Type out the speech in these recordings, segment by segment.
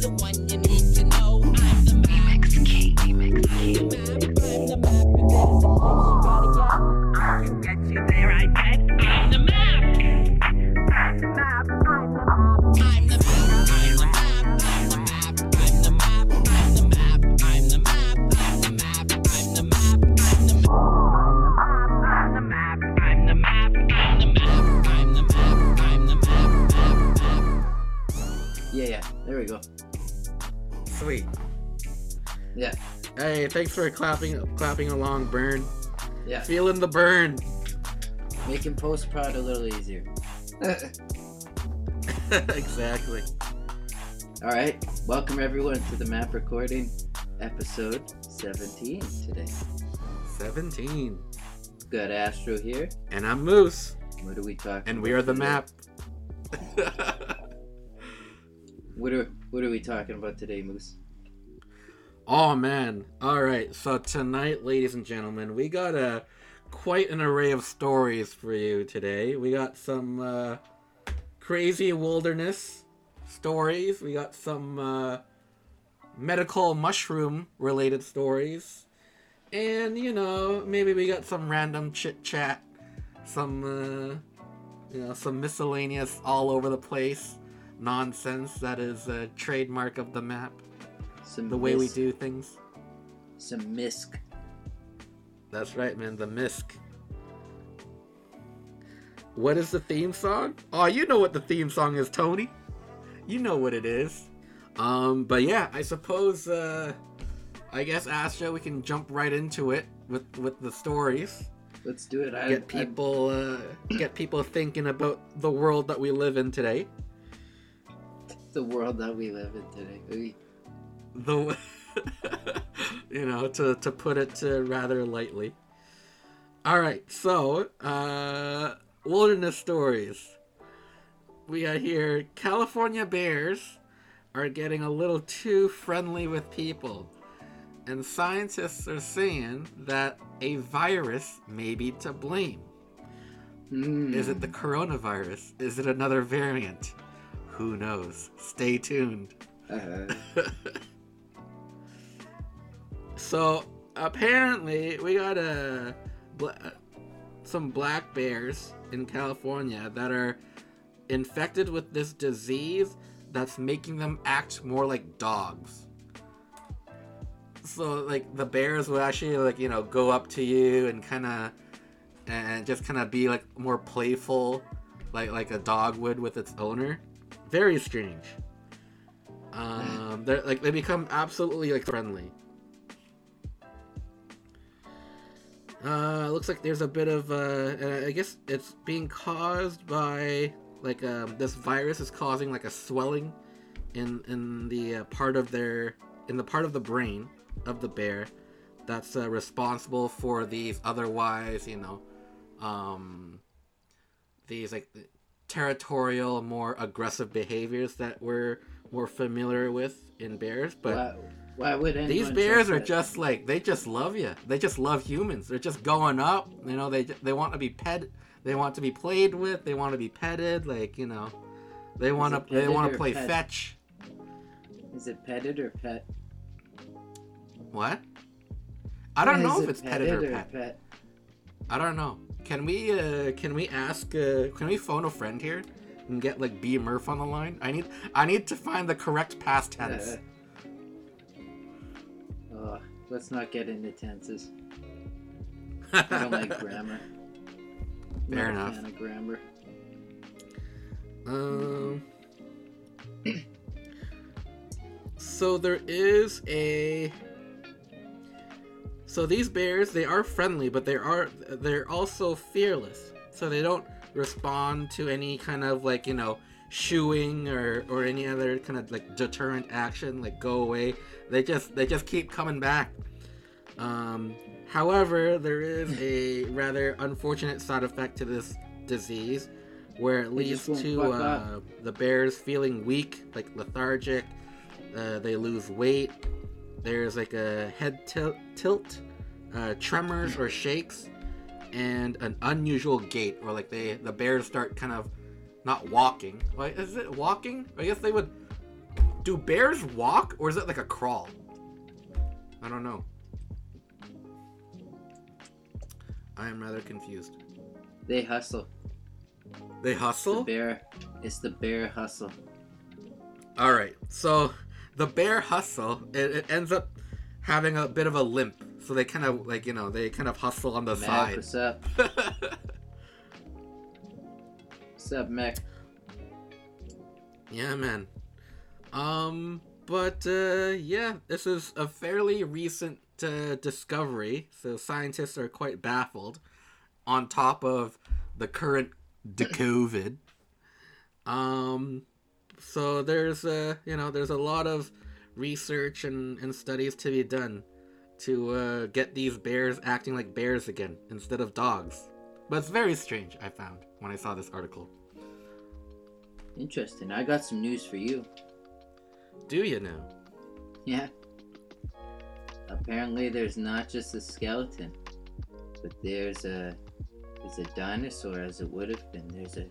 the one you. Hey, thanks for clapping clapping along, Burn. yeah. Feeling the burn. Making post prod a little easier. exactly. All right. Welcome everyone to the map recording episode 17 today. 17. Got Astro here. And I'm Moose. What are we talking? And we are the today? map. What are What are we talking about today, Moose? Oh man. Alright, so tonight, ladies and gentlemen, we got a quite an array of stories for you today. We got some uh, crazy wilderness stories. We got some uh, medical mushroom related stories. And, you know, maybe we got some random chit chat. Some, uh, you know, some miscellaneous all over the place nonsense that is a trademark of the map. Some The way we do things. Some misc. That's right, man. The Misk. What is the theme song? Oh, you know what the theme song is, Tony. You know what it is. Um, but yeah, I suppose. Uh, I guess Astro, we can jump right into it with with the stories. Let's do it. I, Get people, uh, get people thinking about the world that we live in today. The world that we live in today. We, the you know to to put it uh, rather lightly. All right so uh wilderness stories. We got here. California bears are getting a little too friendly with people and scientists are saying that a virus may be to blame. Hmm. is it the coronavirus? Is it another variant? Who knows? Stay tuned. Uh, So apparently, we got a some black bears in California that are infected with this disease that's making them act more like dogs. So like the bears will actually like you know go up to you and kind of and just kind of be like more playful, like like a dog would with its owner. Very strange. Um, they're like they become absolutely like friendly. Uh, looks like there's a bit of uh, I guess it's being caused by like um, this virus is causing like a swelling in in the uh, part of their in the part of the brain of the bear that's uh, responsible for these otherwise you know um, these like territorial more aggressive behaviors that we're more familiar with in bears but why, why would anyone these bears are just like they just love you. They just love humans. They're just going up. You know, they they want to be pet. They want to be played with. They want to be petted. Like you know, they want to they want to play pet? fetch. Is it petted or pet? What? I don't know if it's petted or petted pet. I don't know. Can we uh can we ask uh can we phone a friend here and get like B Murph on the line? I need I need to find the correct past tense. Let's not get into tenses. I don't like grammar. Fair Not a enough. fan of grammar. Um. So there is a. So these bears, they are friendly, but they are they're also fearless. So they don't respond to any kind of like you know shooing or or any other kind of like deterrent action, like go away. They just they just keep coming back. Um, however, there is a rather unfortunate side effect to this disease, where it leads to uh, the bears feeling weak, like lethargic. Uh, they lose weight. There's like a head til- tilt, uh, tremors or shakes, and an unusual gait, or like they the bears start kind of not walking. Like is it walking? I guess they would do bears walk or is it like a crawl? I don't know. I am rather confused. They hustle. They hustle? The bear. It's the bear hustle. All right. So the bear hustle, it, it ends up having a bit of a limp. So they kind of like, you know, they kind of hustle on the side. what's up? What's up, Mac? Yeah, man. Um, but uh, yeah, this is a fairly recent uh, discovery, so scientists are quite baffled. On top of the current de COVID, um, so there's uh, you know, there's a lot of research and, and studies to be done to uh, get these bears acting like bears again instead of dogs. But it's very strange. I found when I saw this article. Interesting. I got some news for you. Do you know? Yeah. Apparently, there's not just a skeleton, but there's a there's a dinosaur, as it would have been. There's a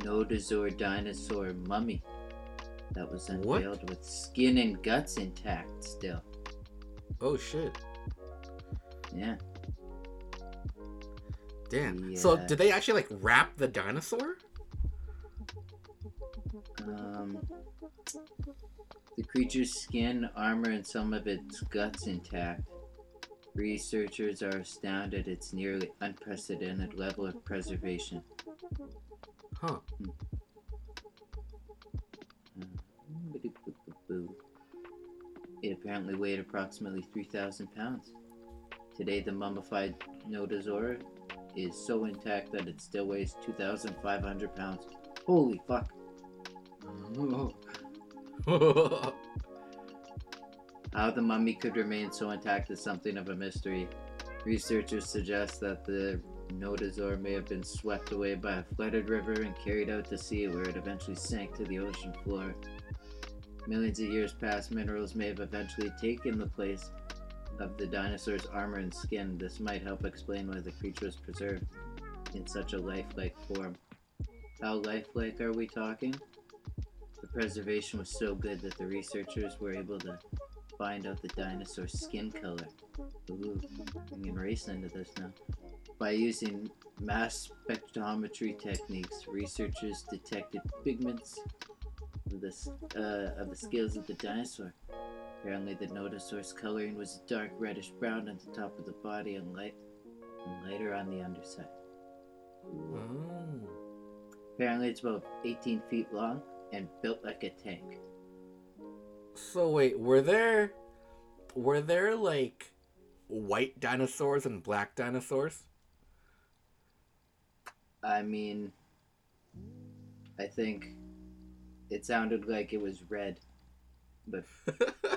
Nodosaur dinosaur mummy that was What? unveiled with skin and guts intact still. Oh shit. Yeah. Damn. So did they actually like wrap the dinosaur? Um, the creature's skin, armor, and some of its guts intact. Researchers are astounded at its nearly unprecedented level of preservation. Huh. It apparently weighed approximately 3,000 pounds. Today, the mummified Nodosaur is so intact that it still weighs 2,500 pounds. Holy fuck! How the mummy could remain so intact is something of a mystery. Researchers suggest that the Nodosaur may have been swept away by a flooded river and carried out to sea, where it eventually sank to the ocean floor. Millions of years past, minerals may have eventually taken the place of the dinosaur's armor and skin. This might help explain why the creature was preserved in such a lifelike form. How lifelike are we talking? The preservation was so good that the researchers were able to find out the dinosaur's skin color. Ooh, I'm getting racing into this now. By using mass spectrometry techniques, researchers detected pigments of the, uh, of the scales of the dinosaur. Apparently, the Nodosaur's coloring was dark reddish brown at the top of the body and light and lighter on the underside. Oh. Apparently, it's about 18 feet long and built like a tank. So wait, were there were there like white dinosaurs and black dinosaurs? I mean, I think it sounded like it was red, but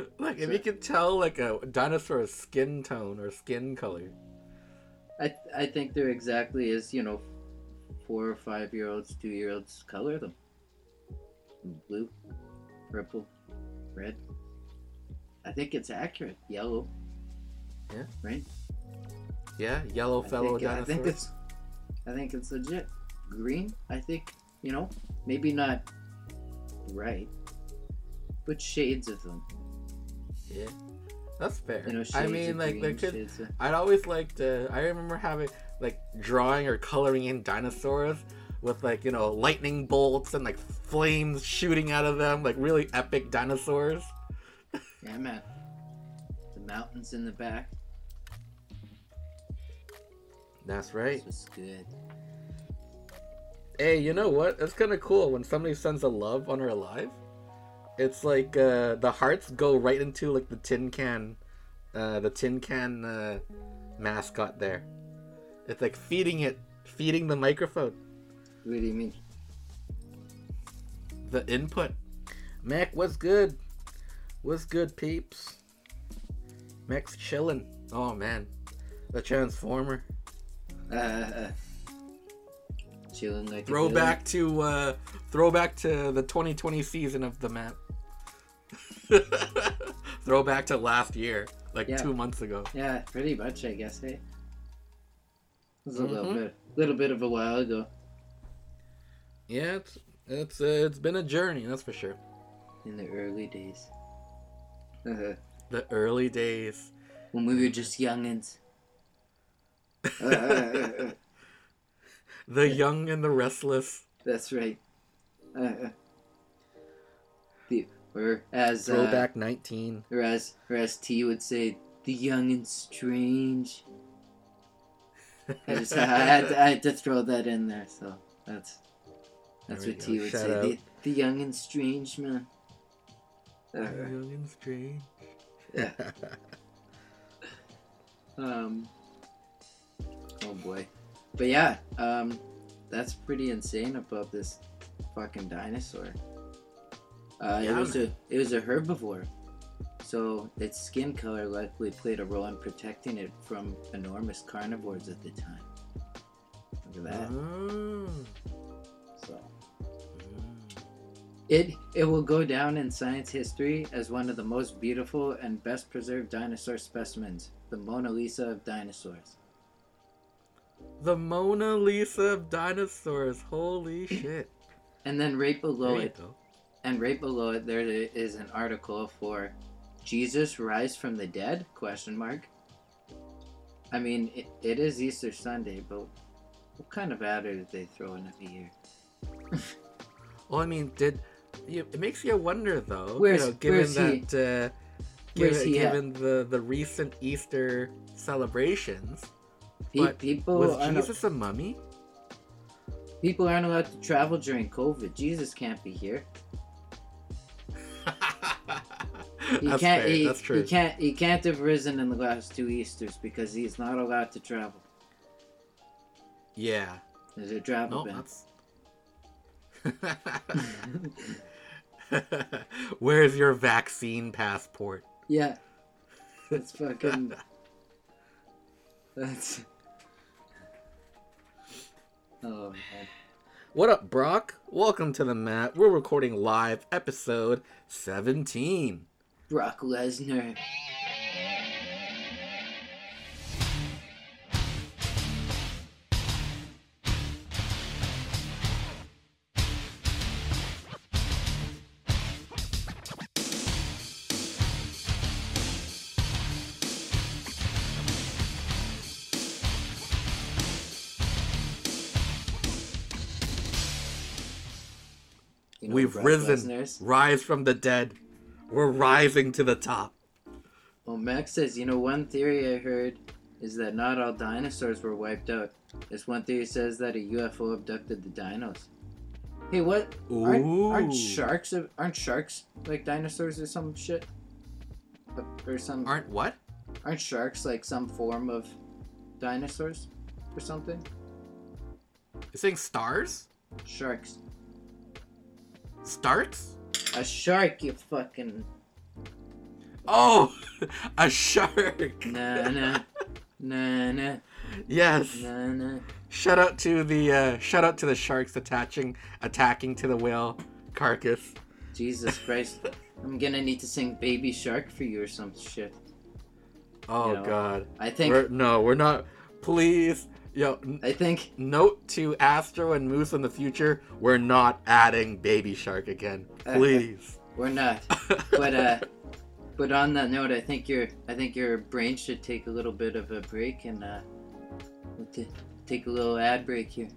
like if you could tell like a dinosaur's skin tone or skin color. I I think they're exactly as you know, four or five year olds, two year olds color them. Blue, purple, red. I think it's accurate. Yellow. Yeah. Right. Yeah, yellow I fellow think, uh, I think it's. I think it's legit. Green. I think you know maybe not right, but shades of them. Yeah. That's fair. You know, I mean like there green, could of- I'd always liked to. I remember having like drawing or coloring in dinosaurs with like you know lightning bolts and like flames shooting out of them, like really epic dinosaurs. Yeah, man. The mountains in the back. That's right. This was good. Hey, you know what? It's kind of cool when somebody sends a love on her live. It's like uh, the hearts go right into like the tin can, uh, the tin can uh, mascot there. It's like feeding it, feeding the microphone. What do you mean? the input. Mac, what's good? What's good, peeps? Mac's chilling. Oh man, the Transformer. Uh, uh, chilling like Throwback to uh, throwback to the 2020 season of the map. throwback to last year, like Yeah. two months ago. Yeah, pretty much, I guess. Hey, it was a little Mhm. bit, little bit of a while ago. Yeah, it's it's uh, it's been a journey, that's for sure. In the early days. Uh, The early days. when we were just youngins. Uh, The young and the restless. that's right. Uh, the, or as uh, Throwback 19. or as or as T would say, the young and strange. I just I had to, I had to throw that in there, so that's that's what go. T would Shout say. The, the young and strange man. Uh, Young and strange. yeah. Um. Oh boy, but yeah, um, that's pretty insane about this fucking dinosaur. Uh, it was man. a it was a herbivore, so its skin color likely played a role in protecting it from enormous carnivores at the time. Look at that. Oh. So Mm. it it will go down in science history as one of the most beautiful and best preserved dinosaur specimens, the Mona Lisa of dinosaurs. The Mona Lisa of dinosaurs. Holy shit. And then right below it, go. And right below it, there is an article for Jesus rise from the dead? Question mark. I mean, it, it is Easter Sunday, but what kind of adder did they throw in every year? Well, I mean, did you, it makes you wonder though? Where's- you know, given where's he? that, uh, Where's given, at? given the the recent Easter celebrations, Pe- But people was Jesus a mummy? people aren't allowed to travel during COVID. Jesus can't be here. He That's can't. fair. He, That's true. he can't. He can't have risen in the last two Easters because he's not allowed to travel. Yeah. There's a travel No, ban. Where's your vaccine passport? Yeah. That's fucking. That's. Oh man. What up, Brock? Welcome to the map. We're recording live episode 17. Brock Lesnar. You know We've Brock risen. Lesnar's? Rise from the dead. We're rising to the top. Well, Max says, you know, one theory I heard is that not all dinosaurs were wiped out. This one theory says that a UFO abducted the dinos. Hey, what? Aren't, aren't sharks aren't sharks like dinosaurs or some shit? Uh, Or some Aren't what? aren't sharks like some form of dinosaurs or something? You're saying stars? Sharks. Starts? A shark, you fucking Oh, a shark. nah nah nah nah Yes. nah nah. Shout out to the uh, shout out to the sharks attaching attacking to the whale carcass. Jesus Christ. I'm gonna need to sing Baby Shark for you or some shit. Oh You know, god. I think We're, no, we're not. Please, yo. n- I think Note to Astro and Moose in the future: we're not adding Baby Shark again. Please. we're not. But uh but on that note, I think your I think your brain should take a little bit of a break and uh we'll t- take a little ad break here.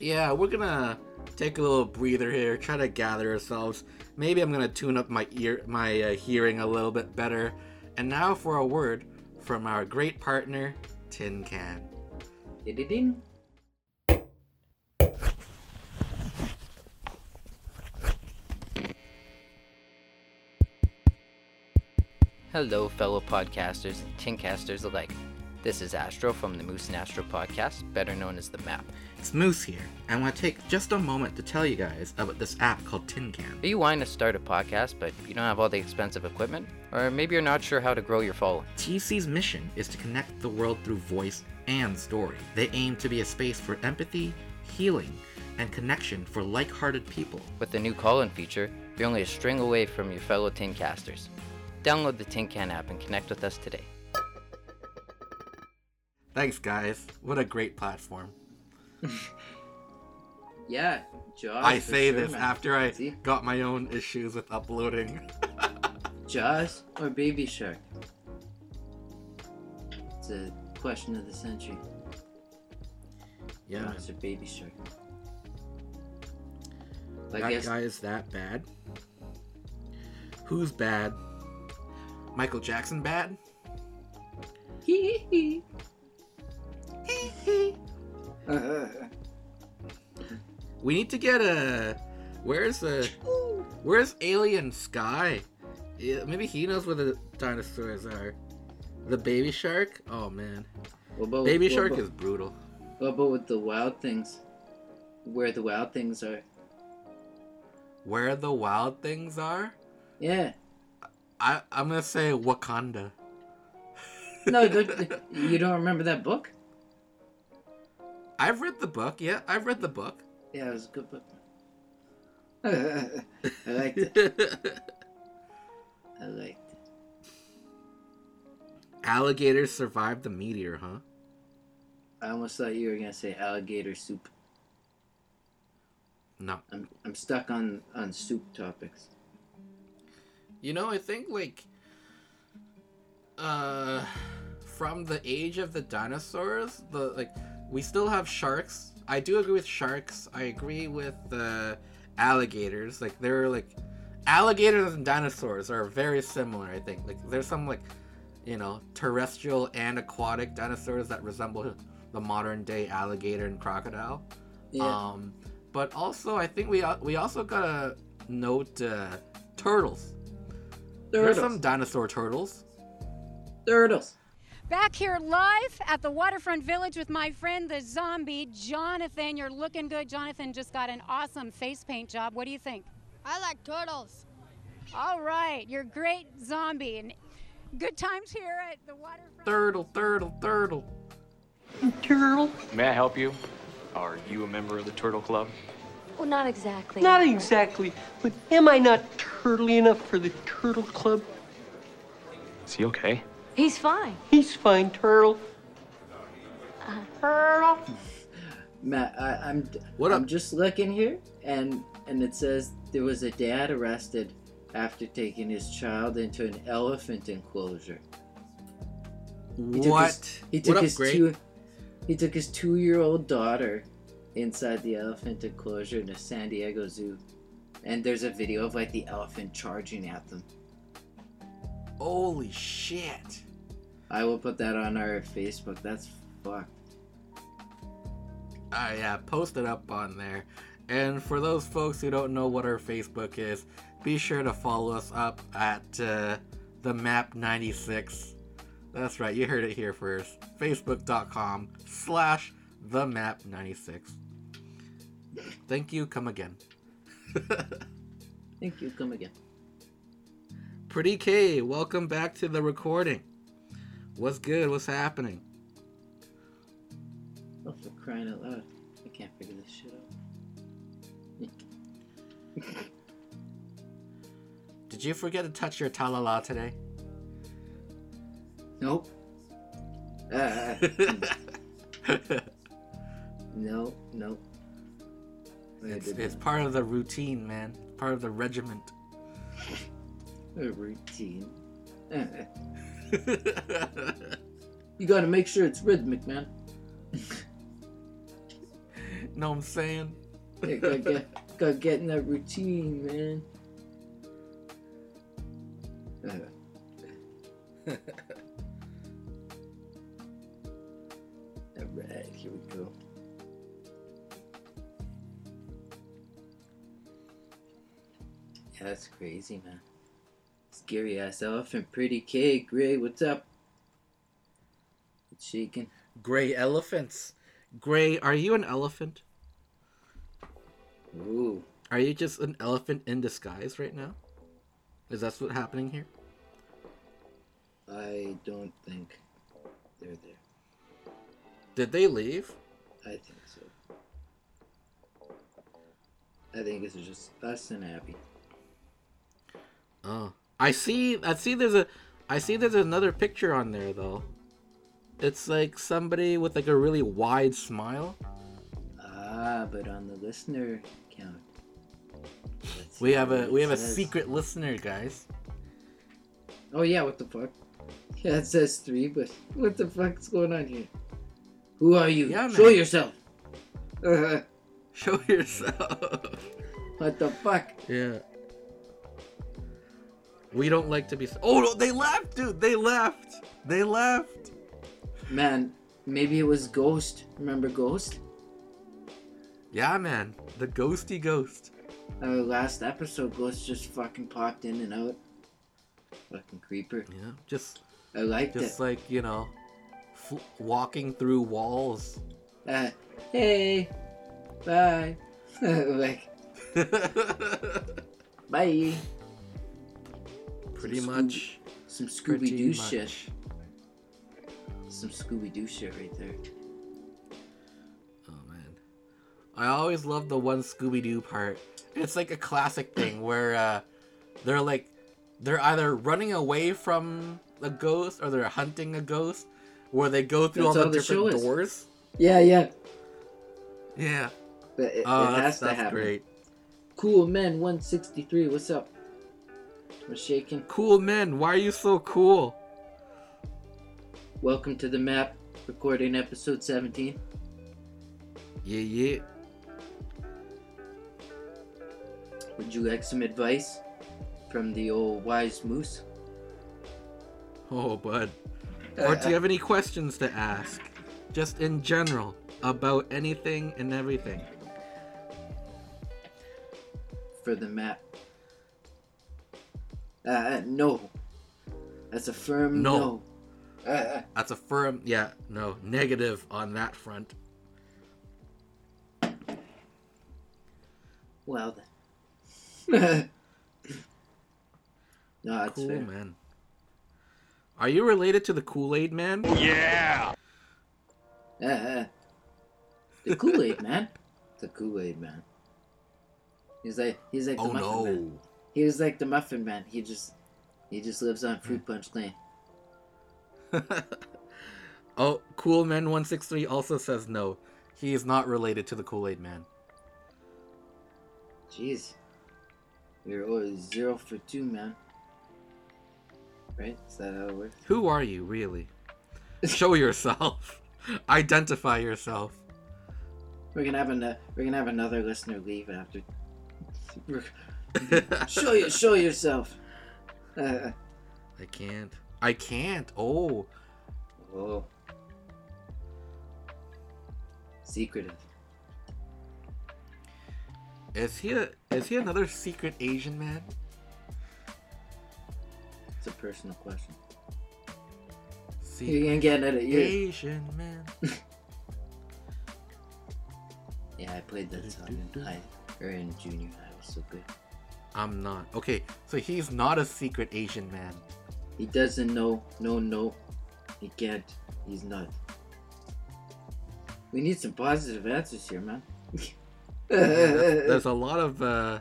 Yeah, we're gonna take a little breather here, try to gather ourselves. Maybe I'm gonna tune up my ear, my uh, hearing a little bit better. And now for a word from our great partner, Tin Can. Ding. Hello, fellow podcasters and tincasters alike. This is Astro from the Moose and Astro podcast, better known as The Map. It's Moose here. I want to take just a moment to tell you guys about this app called Tin Can. Are you wanting to start a podcast, but you don't have all the expensive equipment? Or maybe you're not sure how to grow your following? TC's mission is to connect the world through voice and story. They aim to be a space for empathy, healing, and connection for like hearted people. With the new call in feature, you're only a string away from your fellow tincasters. Download the Tin Can app and connect with us today. Thanks, guys. What a great platform. Yeah, Jaws. I say sure, this man. after I See? got my own issues with uploading. Jaws or Baby Shark? It's a question of the century. yeah. Jaws or Baby Shark? I that guess guy is that bad. Who's bad? Michael Jackson bad? Hee hee hee. We need to get a. Where's the? Where's Alien Sky? Yeah, maybe he knows where the dinosaurs are. The baby shark? Oh man, baby what shark about- is brutal. What about with the wild things? Where the wild things are? Where the wild things are? Yeah. I I'm gonna say Wakanda. No, you don't remember that book? I've read the book. Yeah, I've read the book. Yeah, it was a good book. I liked it. I liked it. Alligators survived the meteor, huh? I almost thought you were gonna say alligator soup. No. I'm I'm stuck on on soup topics. You know, I think like uh from the age of the dinosaurs, the like we still have sharks. I do agree with sharks. I agree with the alligators. Like they're like alligators and dinosaurs are very similar, I think. Like there's some like you know, terrestrial and aquatic dinosaurs that resemble the modern day alligator and crocodile. Yeah. Um, but also, I think we we also gotta note uh, turtles. There's turtles. some dinosaur turtles. turtles. Back here live at the Waterfront Village with my friend the zombie, Jonathan. You're looking good. Jonathan just got an awesome face paint job. What do you think? I like turtles. All right, you're great zombie. And good times here at the Waterfront. Turtle, turtle, turtle. Turtle. May I help you? Are you a member of the Turtle Club? Well, not exactly. Not exactly, but am I not turtly enough for the Turtle Club? Is he okay? He's fine. He's fine, Turtle. Turtle. Matt, I, I'm What I'm up? just looking here, and and it says there was a dad arrested after taking his child into an elephant enclosure. He took What? His, he took what his two. He took his two-year-old daughter inside the elephant enclosure in a San Diego zoo, and there's a video of like the elephant charging at them. Holy shit! I will put that on our Facebook. That's fucked. Ah, yeah, post it up on there. And for those folks who don't know what our Facebook is, be sure to follow us up at uh, the Map 96. That's right, you heard it here first. Facebook.com slash the Map 96. Thank you. Come again. Thank you. Come again. Pretty K, welcome back to the recording. What's good? What's happening? Oh, for crying out loud! Did you forget to touch your talala today? Nope. Uh, no, no. It's, it's part of the routine, man. Part of the regiment. a routine. You gotta make sure it's rhythmic, man. know what I'm saying? Yeah, gotta get, in that routine, man. Uh. Alright, here we go. Yeah, that's crazy, man. Scary ass elephant, pretty K, Gray, what's up? It's shaking. Gray elephants. Gray, are you an elephant? Ooh. Are you just an elephant in disguise right now? Is that what's happening here? I don't think they're there. Did they leave? I think so. I think it's just us and Abby. Oh, I see. I see. There's a. I see. There's another picture on there though. It's like somebody with like a really wide smile. Ah, but on the listener count. We have a we have a secret listener, guys. Oh yeah, what the fuck? Yeah, it says three, but what the fuck's going on here? Who are you? Yeah, Show yourself. Show yourself. what the fuck? yeah. We don't like to be. Oh no, they left, dude. They left. They left. Man, maybe it was Ghost. Remember Ghost? Yeah, man. The ghosty ghost. Uh, last episode, Ghost just fucking popped in and out. Fucking creeper. Yeah, just I liked just it. like you know, walking through walls. Uh, hey, bye. like, bye. Pretty Some much. Some Scooby Doo shit. Some Scooby Doo shit right there. I always love the one Scooby Doo part. It's like a classic thing where uh, they're like, they're either running away from a ghost or they're hunting a ghost, where they go through That's all the different is. doors. Yeah, yeah. Yeah. But it, Oh, it that's, has to that's happen. great. Cool men 163. What's up? We're shaking. Cool men, why are you so cool? Welcome to the map. Recording episode 17. Yeah, yeah. Would you like some advice from the old wise moose? Oh, bud. Or do you have any questions to ask? Just in general, about anything and everything. for the map? Uh, no. That's a firm No. no. Uh, That's a firm, yeah, no, negative on that front. well then. no, that's Cool, fair. man. Are you related to the Kool Aid Man? Yeah. uh, the Kool Aid man. The Kool Aid man. He's like he's like the Oh muffin man. no. He was like the muffin man. He just he just lives on Fruit Punch Lane. oh, Cool Man 163 also says no. He is not related to the Kool Aid Man. Jeez. You're always zero for two, man. Right? Is that how it works? Who are you, really? Show yourself. Identify yourself. We're gonna have an we're gonna have another listener leave after. show you show yourself. Uh, I can't. I can't. Oh. oh. Secretive. Is he a, is he another secret Asian man? It's a personal question. Secret You're gonna get it. You Asian man. yeah, I played that song in high or in junior high. It was so good. I'm not. Okay, so he's not a secret Asian man. He doesn't know. No, no. He can't. He's not. We need some positive answers here, man. There's, there's a lot of uh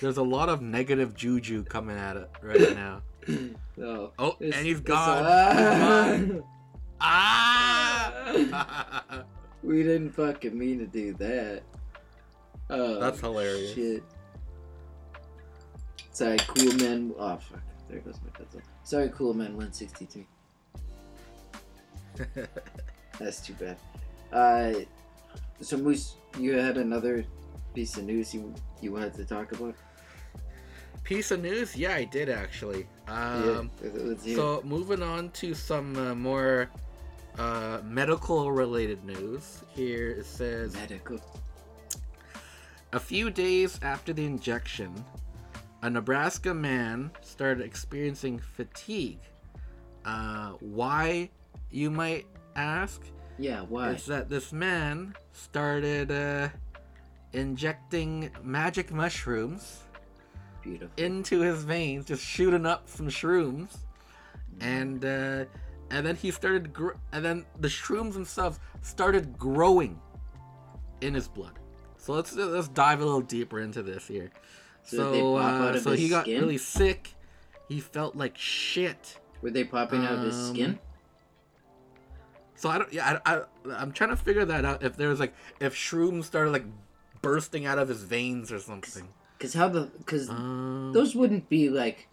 there's a lot of negative juju coming at it right now. Oh, Oh, and he's it's- gone. ah! Ah! we didn't fucking mean to do that. Oh, That's hilarious. Shit. Sorry, cool man. Oh fuck, there goes my pencil. Sorry, cool man. One sixty three. That's too bad. Uh, so Moose, you had another piece of news you you wanted to talk about? Piece of news? Yeah, I did actually. Um, yeah, let's hear it. So moving on to some uh, more uh, medical related news. Here it says medical. a few days after the injection, a Nebraska man started experiencing fatigue. Uh, why, you might ask? Yeah, why? Is that this man started uh, injecting magic mushrooms Beautiful. into his veins, just shooting up some shrooms, and uh, and then he started, gr- and then the shrooms themselves started growing in his blood. So let's let's dive a little deeper into this here. So So they pop out uh, so he got skin? really sick. He felt like shit. Were they popping out of his Um, skin? So I don't. Yeah, I, I I'm trying to figure that out. If there's like if shrooms started like bursting out of his veins or something. Cause how the cause Um, those wouldn't be like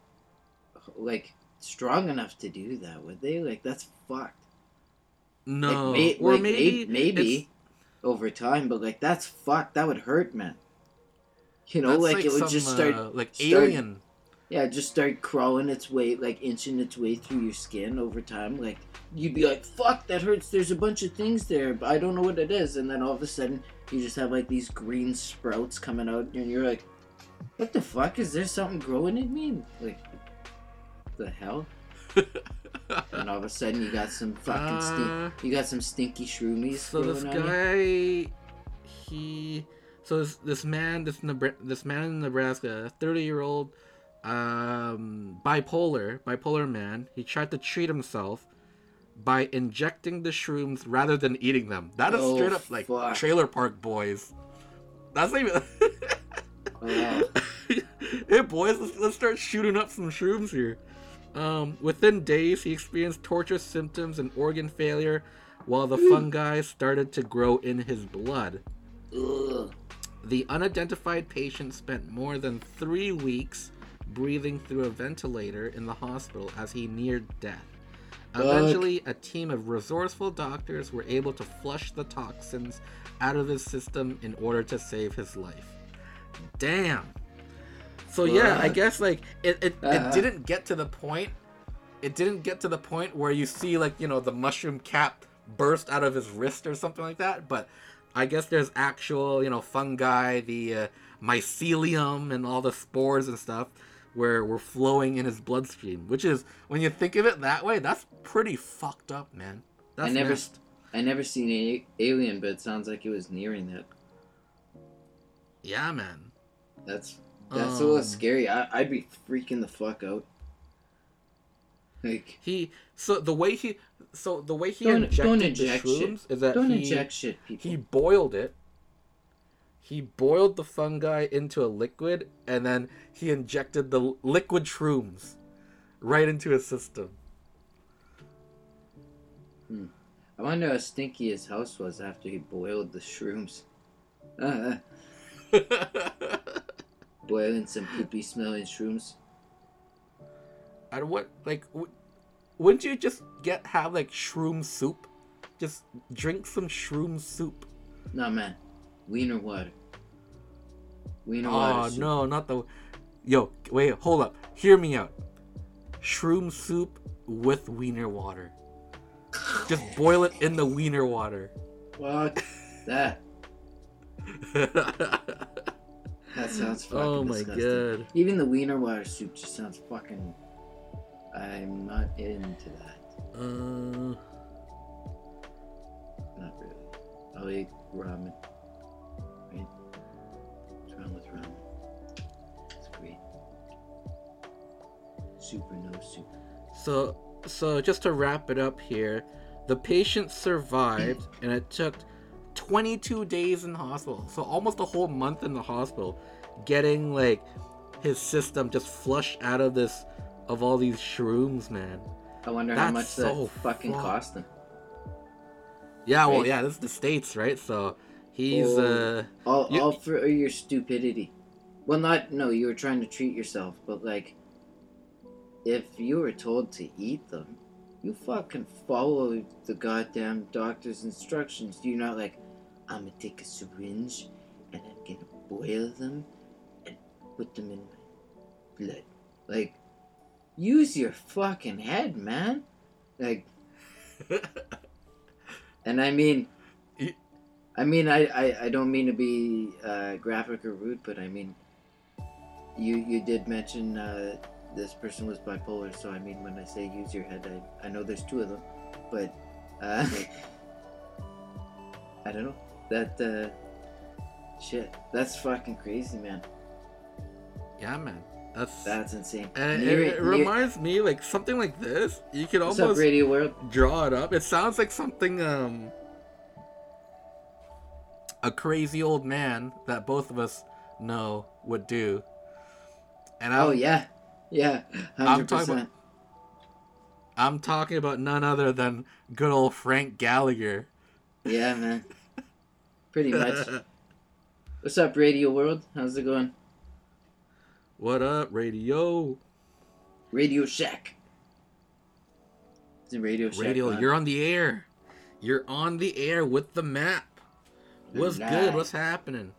like strong enough to do that, would they? Like that's fucked. no, like, may, or like, maybe may- maybe over time, but like that's fucked. That would hurt, man. You know, that's like, it would some, just start uh, like start- alien. Yeah, just start crawling its way, like inching its way through your skin over time. Like you'd be like, "Fuck, that hurts." There's a bunch of things there, but I don't know what it is. And then all of a sudden, you just have like these green sprouts coming out, and you're like, "What the fuck? Is there something growing in me?" Like, the hell? and all of a sudden, you got some fucking Uh, stink. You got some stinky shroomies. So this growing on you. guy, he, so this this man, this Nebra- this man in Nebraska, thirty year old, um, bipolar, bipolar man. He tried to treat himself by injecting the shrooms rather than eating them. That is Oh, straight up like fuck. Trailer Park Boys. That's not even. Wow. hey boys, let's, let's start shooting up some shrooms here. Um, within days, he experienced torture symptoms and organ failure, while the fungi started to grow in his blood. Ugh. The unidentified patient spent more than three weeks breathing through a ventilator in the hospital as he neared death. Eventually, a team of resourceful doctors were able to flush the toxins out of his system in order to save his life. Damn. So yeah, I guess like it, it, Uh-huh. it didn't get to the point. It didn't get to the point where you see like you know the mushroom cap burst out of his wrist or something like that. But I guess there's actual you know fungi, the uh, mycelium, and all the spores and stuff where we're flowing in his bloodstream. Which is when you think of it that way, that's pretty fucked up, man. That's I never, messed. I never seen a- Alien, but it sounds like it was nearing that. Yeah, man. That's that's a little Um, scary. I, I'd be freaking the fuck out. Like, He so the way he so the way he Don't- injected don't the shrooms shit. is that don't he, inject shit, people. he boiled it. He boiled the fungi into a liquid, and then he injected the liquid shrooms right into his system. I wonder how stinky his house was after he boiled the shrooms. Uh, boiling some poopy smelling shrooms. and what like w- wouldn't you just get have like shroom soup? Just drink some shroom soup. No man, wiener water. Wiener Oh soup. no, not the. Yo, wait, hold up. Hear me out. Shroom soup with wiener water. Just boil it in the wiener water. Fuck that. That sounds fucking oh my disgusting. god. Even the wiener water soup just sounds fucking. I'm not into that. Uh, Not really. I'll eat ramen. With? It's great. Soup or no soup. so, so just to wrap it up here, the patient survived, and it took 22 days in the hospital. So almost a whole month in the hospital, getting like his system just flushed out of this, of all these shrooms, man. I wonder how That's much so that fucking cost him. Yeah, well, yeah, this is the states, right? So he's Oh. uh, All, You- all for your stupidity. Well, not no. You were trying to treat yourself, but like, if you were told to eat them, you fucking follow the goddamn doctor's instructions. You're not like, I'm gonna take a syringe and I'm gonna boil them and put them in my blood. Like, use your fucking head, man. Like, and I mean, I mean, I, I, I don't mean to be uh, graphic or rude, but I mean, you you did mention uh, this person was bipolar, so I mean, when I say use your head, I, I know there's two of them, but uh, I don't know that uh, shit. That's fucking crazy, man. yeah, man. That's That's insane. and it, Near- it near- reminds me like something like this. You could What's up, almost Radio World? draw it up. It sounds like something um a crazy old man that both of us know would do. And oh, I'm, Oh yeah, yeah, I'm talking percent. I'm talking about none other than good old Frank Gallagher. Yeah, man. Pretty much. What's up, Radio World? How's it going? what up, radio? Radio Shack. Is it Radio Shack? Radio, on? you're on the air. You're on the air with the map. What's You're good? What's happening?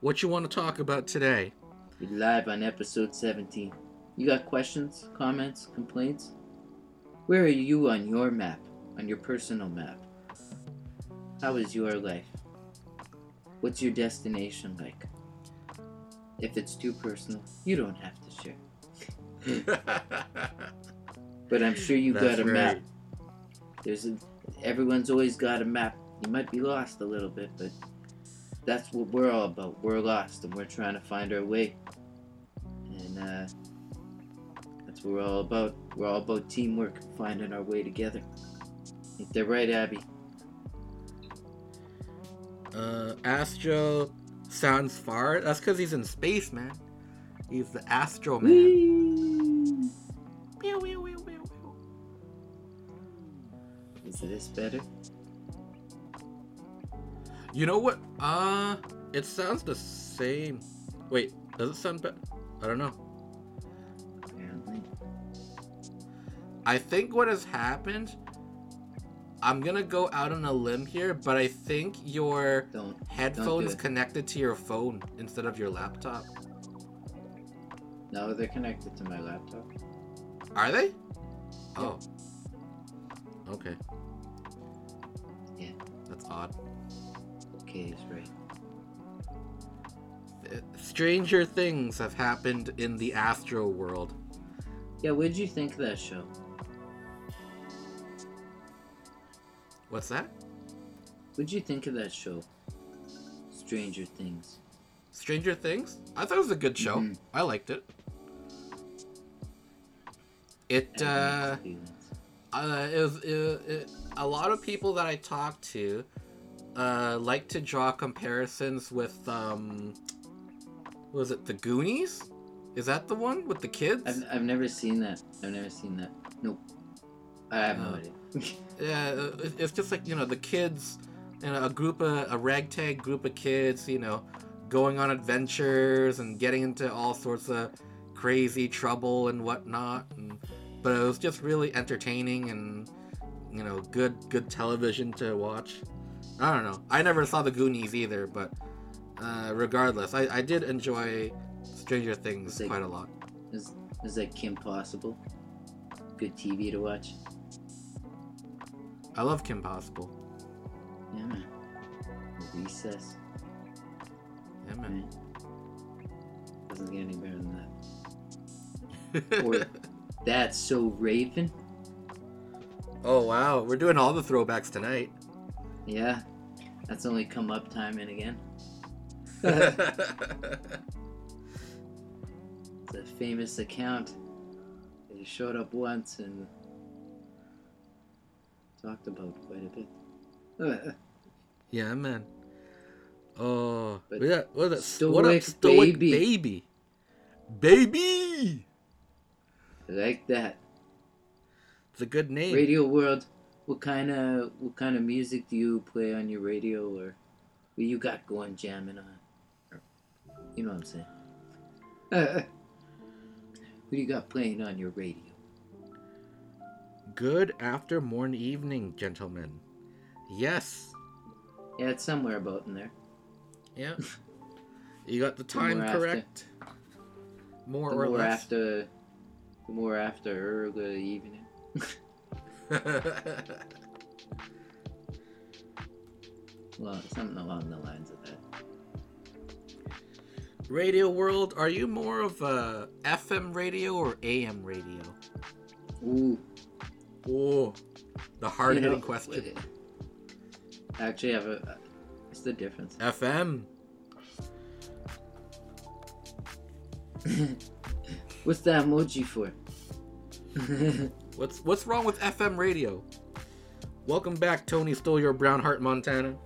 What you want to talk about today? We're live on episode 17. You got questions, comments, complaints? Where are you on your map? On your personal map? How is your life? What's your destination like? If it's too personal, you don't have to share. But I'm sure you That's got a map. right. There's a, everyone's always got a map. You might be lost a little bit, but that's what we're all about. We're lost and we're trying to find our way. And uh, that's what we're all about. We're all about teamwork, finding our way together. Ain't that right, Abby? Uh, Astro sounds far. That's because he's in space, man. He's the Astro man. Pew. Is this better? You know what? Uh, it sounds the same. Wait, does it sound better? I don't know. Apparently. I think what has happened. I'm gonna go out on a limb here, but I think your Don't. headphones it. connected to your phone instead of your laptop. No, they're connected to my laptop. Are they? Oh. Okay. Yeah. That's odd. Okay, right. Uh, Stranger things have happened in the Astro world. Yeah, what did you think of that show? What's that? What did you think of that show? Stranger Things. Stranger Things? I thought it was a good show. Mhm. I liked it. It uh, uh it was it, it, a lot of people that I talked to uh like to draw comparisons with um was it the Goonies? Is that the one with the kids? I've, I've never seen that. I've never seen that. Nope. I have no Oh. idea. Yeah, uh, it- it's just like you know the kids, you know, a group of a ragtag group of kids, you know, going on adventures and getting into all sorts of crazy trouble and whatnot. And, but it was just really entertaining and you know good good television to watch. I don't know. I never saw the Goonies either, but uh, regardless, I, I did enjoy Stranger Things like- quite a lot. is, is like Kim Possible? Good TV to watch. I love Kim Possible. Yeah, man. Recess. Yeah, man. Man. Doesn't get any better than that. Or That's so Raven. oh wow, we're doing all the throwbacks tonight. Yeah. That's only come up time and again. It's a famous account. They showed up once and talked about quite a bit. Yeah, man. Oh, But what is it? what Stoic stoic Baby. baby? Baby, I like that. it's a good name. Radio World. What kind of what kind of music do you play on your radio, or what you got going jamming on? You know what I'm saying? Uh, what do you got playing on your radio? Good after morn evening, gentlemen. Yes. Yeah, it's somewhere about in there. Yeah. you got the time More after. correct. More The or more less. after, the more after early evening. Well, something along the lines of that. radio world, are you more of a FM radio or AM radio? Ooh, Oh, the hard hitting you know, question. Actually, I have a. What's the difference? FM. What's the emoji for? What's what's wrong with FM radio? Welcome back, Tony stole your brown heart, Montana.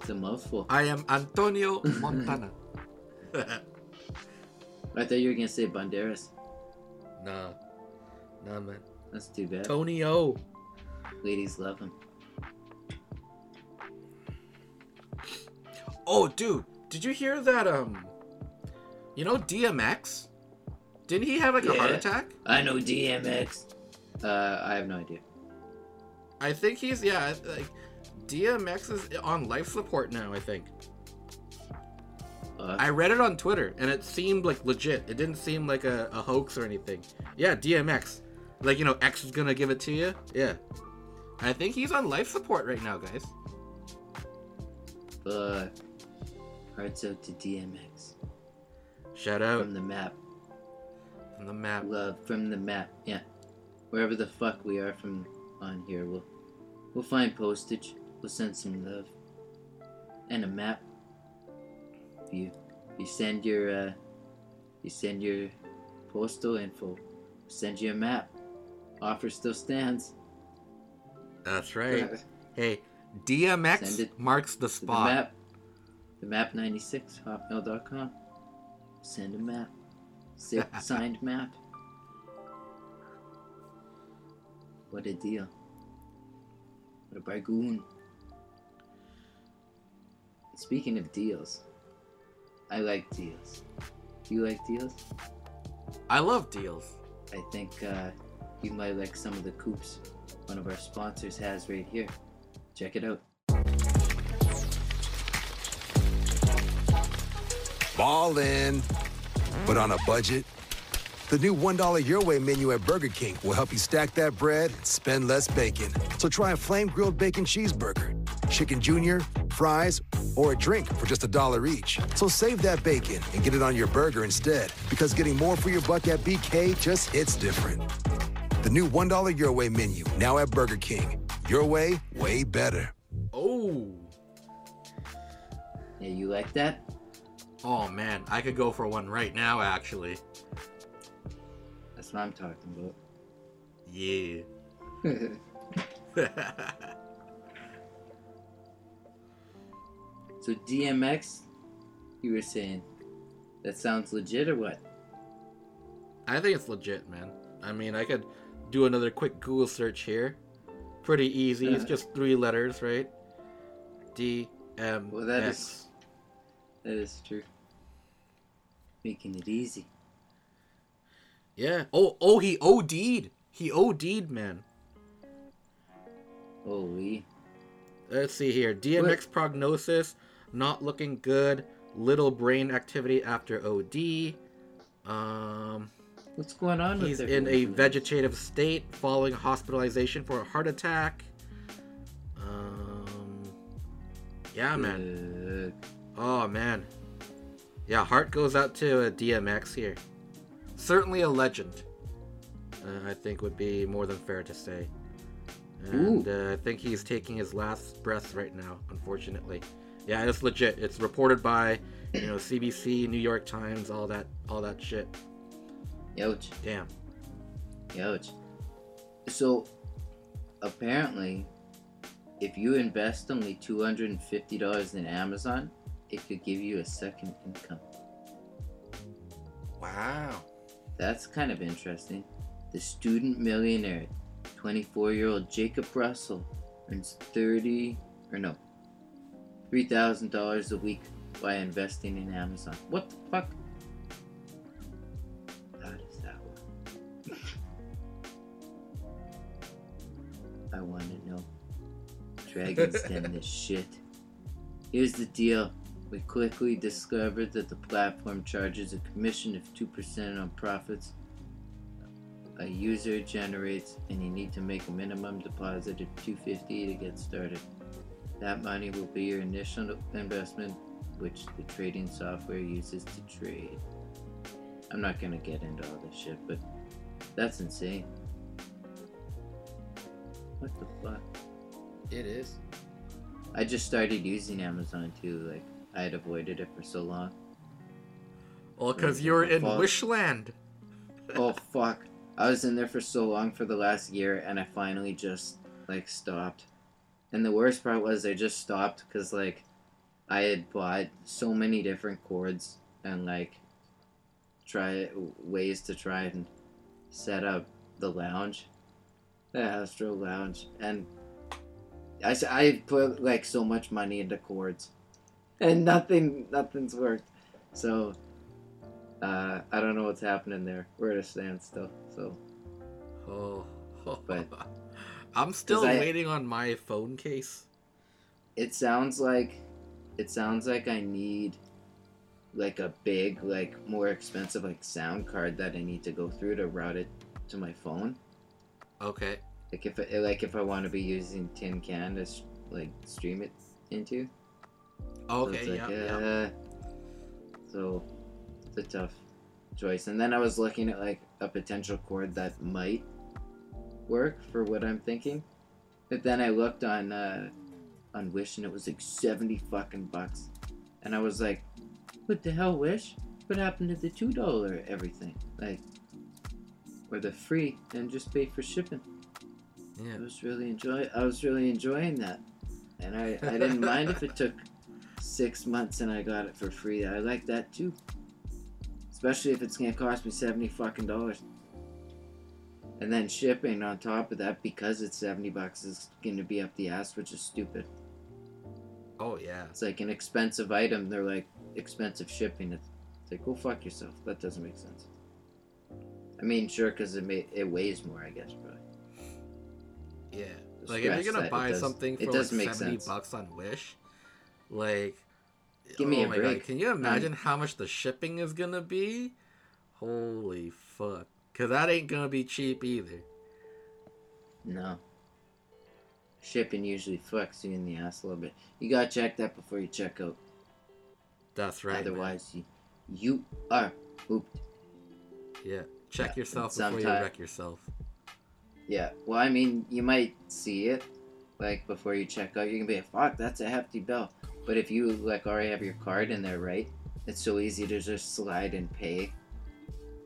it's a mouthful. I am Antonio Montana. I thought you were gonna say Banderas. Nah. Nah, man. That's too bad. Tony O. Ladies love him. Oh, dude, did you hear that? Um, you know DMX? Didn't he have like a heart attack? I know DMX. Uh, I have no idea. I think he's yeah, like DMX is on life support now. I think. Uh, I read it on Twitter and it seemed like legit. It didn't seem like a, a hoax or anything. Yeah, DMX. Like you know, X is gonna give it to you. Yeah. I think he's on life support right now, guys. uh, hearts out to DMX Shout out from the map. from the map. Love from the map. Yeah, wherever the fuck we are from on here, we'll we'll find postage. We'll send some love and a map. If you you send your uh, you send your postal info. Send you a map. Offer still stands. That's right. Hey, DMX marks the spot. the map. The map 96 hotmail.com. Send a map. Signed map. What a deal. What a bargain. Speaking of deals, I like deals. Do you like deals? I love deals. I think uh, you might like some of the coops one of our sponsors has right here. Check it out. Ball in, but on a budget. The new $1 Your Way menu at Burger King will help you stack that bread and spend less bacon. So try a flame grilled bacon cheeseburger, chicken junior, fries, or a drink for just a dollar each. So save that bacon and get it on your burger instead, because getting more for your buck at BK just hits different. The new $1 Your Way menu now at Burger King. Your way, way better. Oh. Yeah, you like that? Oh man, I could go for one right now actually. That's what I'm talking about. Yeah. So DMX, you were saying, that sounds legit or what? I think it's legit, man. I mean, I could do another quick Google search here. Pretty easy. It's Uh. just three letters, right? D M Well, that is- That is true. Making it easy. Yeah. Oh, oh, he OD'd. He OD'd, man. Holy. Let's see here. DMX prognosis not looking good. Little brain activity after OD. Um, What's going on with he's in a vegetative state following hospitalization for a heart attack. Um, yeah, man. Uh, Oh man. Yeah, heart goes out to a DMX here. Certainly a legend. Uh, I think would be more than fair to say. And uh, I think he's taking his last breaths right now, unfortunately. Yeah, it's legit. It's reported by, you know, CBC, New York Times, all that, all that shit. Ouch. Damn. Ouch. So, apparently, if you invest only $250 in Amazon, it could give you a second income. Wow. That's kind of interesting. The student millionaire, 24 year old Jacob Russell, earns 30 or no, $3,000 a week by investing in Amazon. What the fuck? How does that work? I want to know. Dragons Den this shit. Here's the deal. We quickly discovered that the platform charges a commission of 2% on profits a user generates and you need to make a minimum deposit of 250 to get started. That money will be your initial investment which the trading software uses to trade. I'm not gonna get into all this shit, but that's insane. What the fuck? It is. I just started using Amazon too, like I had avoided it for so long. Well, because you're my in fault. Wishland. oh fuck. I was in there for so long for the last year and I finally just like stopped. And the worst part was I just stopped because like I had bought so many different chords and like try ways to try and set up the lounge, the Astro Lounge, and I I put like so much money into cords, and nothing nothing's worked. So uh, I don't know what's happening there. We're at a standstill. So Oh, But- I'm still 'Cause I- waiting on my phone case. it sounds like it sounds like I need like a big, like more expensive like sound card that I need to go through to route it to my phone. Okay. Like if I, like if I want to be using Tin Can to like stream it into. So Okay. it's like, yeah. yeah. uh, So it's a tough choice. And then I was looking at like a potential cord that might work for what I'm thinking. But then I looked on uh, on Wish and it was like seventy fucking bucks, and I was like, "What the hell, Wish? What happened to the two dollar everything? Like, or the free and just pay for shipping?" Yeah. I was really enjoy. I was really enjoying that, and I I didn't mind if it took six months and I got it for free. I like that too, especially if it's gonna cost me seventy fucking dollars. And then shipping on top of that because it's seventy bucks is gonna be up the ass, which is stupid. Oh yeah. It's like an expensive item. They're like expensive shipping. It's, like go fuck yourself. That doesn't make sense. I mean, sure, because it may, it weighs more, I guess, but Yeah. Like if you're gonna buy does- something for like make seventy sense. bucks on Wish, like Give me oh a break. God, can you imagine how much the shipping is gonna be? Holy fuck. Cause that ain't gonna be cheap either. no. Shipping usually fucks you in the ass a little bit. You gotta check that before you check out. That's right. man. Otherwise, you you are pooped. Yeah. Check Yeah, yourself before you wreck yourself. Yeah. Well, I mean, you might see it like before you check out. You're gonna be like, "Fuck, that's a hefty bill." But if you like already have your card in there, right? It's so easy to just slide and pay,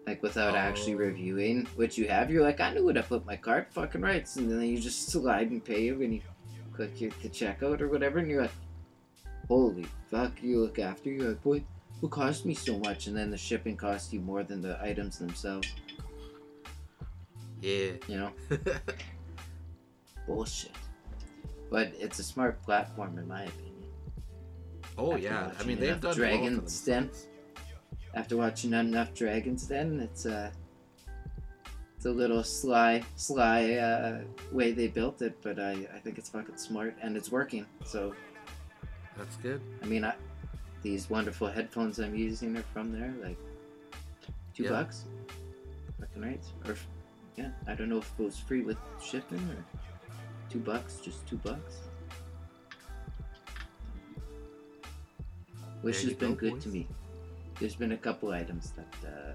like without actually Oh. reviewing what you have. You're like, "I knew what I put my card fucking rights," and then you just slide and pay when you click your the checkout or whatever, and you're like, "Holy fuck!" You look after. You're like, "Boy, what cost me so much?" And then the shipping costs you more than the items themselves. Yeah. You know. bullshit. But it's a smart platform in my opinion. Oh yeah. I mean they've done Dragon's Den. After watching enough Dragons Den, it's a it's a little sly sly uh, way they built it, but I, I think it's fucking smart and it's working. So That's good. I mean I, these wonderful headphones I'm using are from there, like two Yeah. bucks. Fucking right. Or yeah, I don't know if it was free with shipping or two bucks, just two bucks. Which There has been go, good boys. to me. There's been a couple items that uh,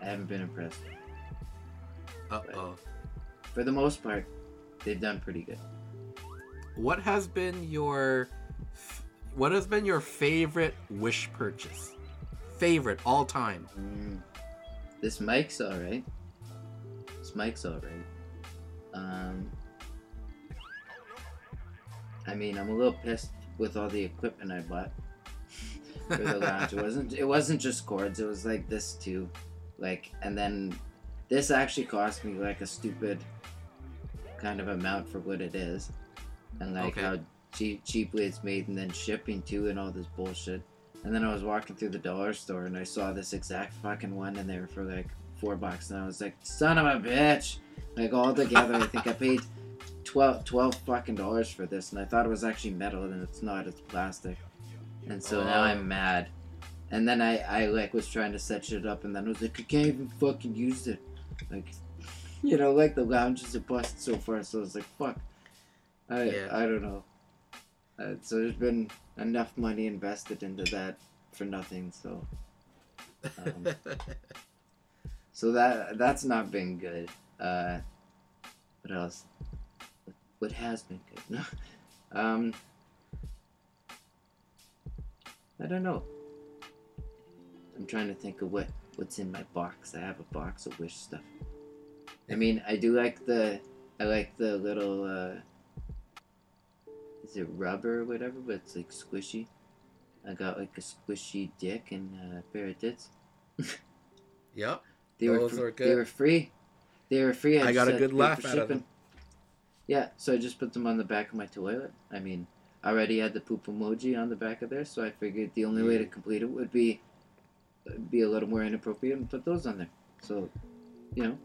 I haven't been impressed. with. Uh oh. For the most part, they've done pretty good. What has been your what has been your favorite wish purchase? Favorite all time. Mm, this mic's alright. This mic's alright. Um, I mean, I'm a little pissed with all the equipment I bought for the lounge. It wasn't. It wasn't just cords. It was like this too, like, and then this actually cost me like a stupid kind of amount for what it is, and like Okay. how cheap cheaply it's made, and then shipping too, and all this bullshit. And then I was walking through the dollar store and I saw this exact fucking one in there for like four bucks, and I was like, son of a bitch! Like all together, I think I paid 12, 12 fucking dollars for this, and I thought it was actually metal, and it's not. It's plastic. And so now Oh. I'm mad. And then I, I like was trying to set shit up, and then I was like, I can't even fucking use it. Like, you know, like the lounges are busted so far, so I was like, fuck. I Yeah. I don't know. Uh, so there's been enough money invested into that for nothing. So um, so that that's not been good. Uh, what else? What has been good? No. Um, I don't know. I'm trying to think of what what's in my box. I have a box of wish stuff. I mean, I do like the I like the little uh is it rubber or whatever, but it's like squishy. I got like a squishy dick and a pair of tits. Yep. They were Those fr- are They were free. They were free. I just got a good laugh out of them. Yeah, so I just put them on the back of my toilet. I mean, I already had the poop emoji on the back of there, so I figured the only way to complete it would be be a little more inappropriate and put those on there. So, you know,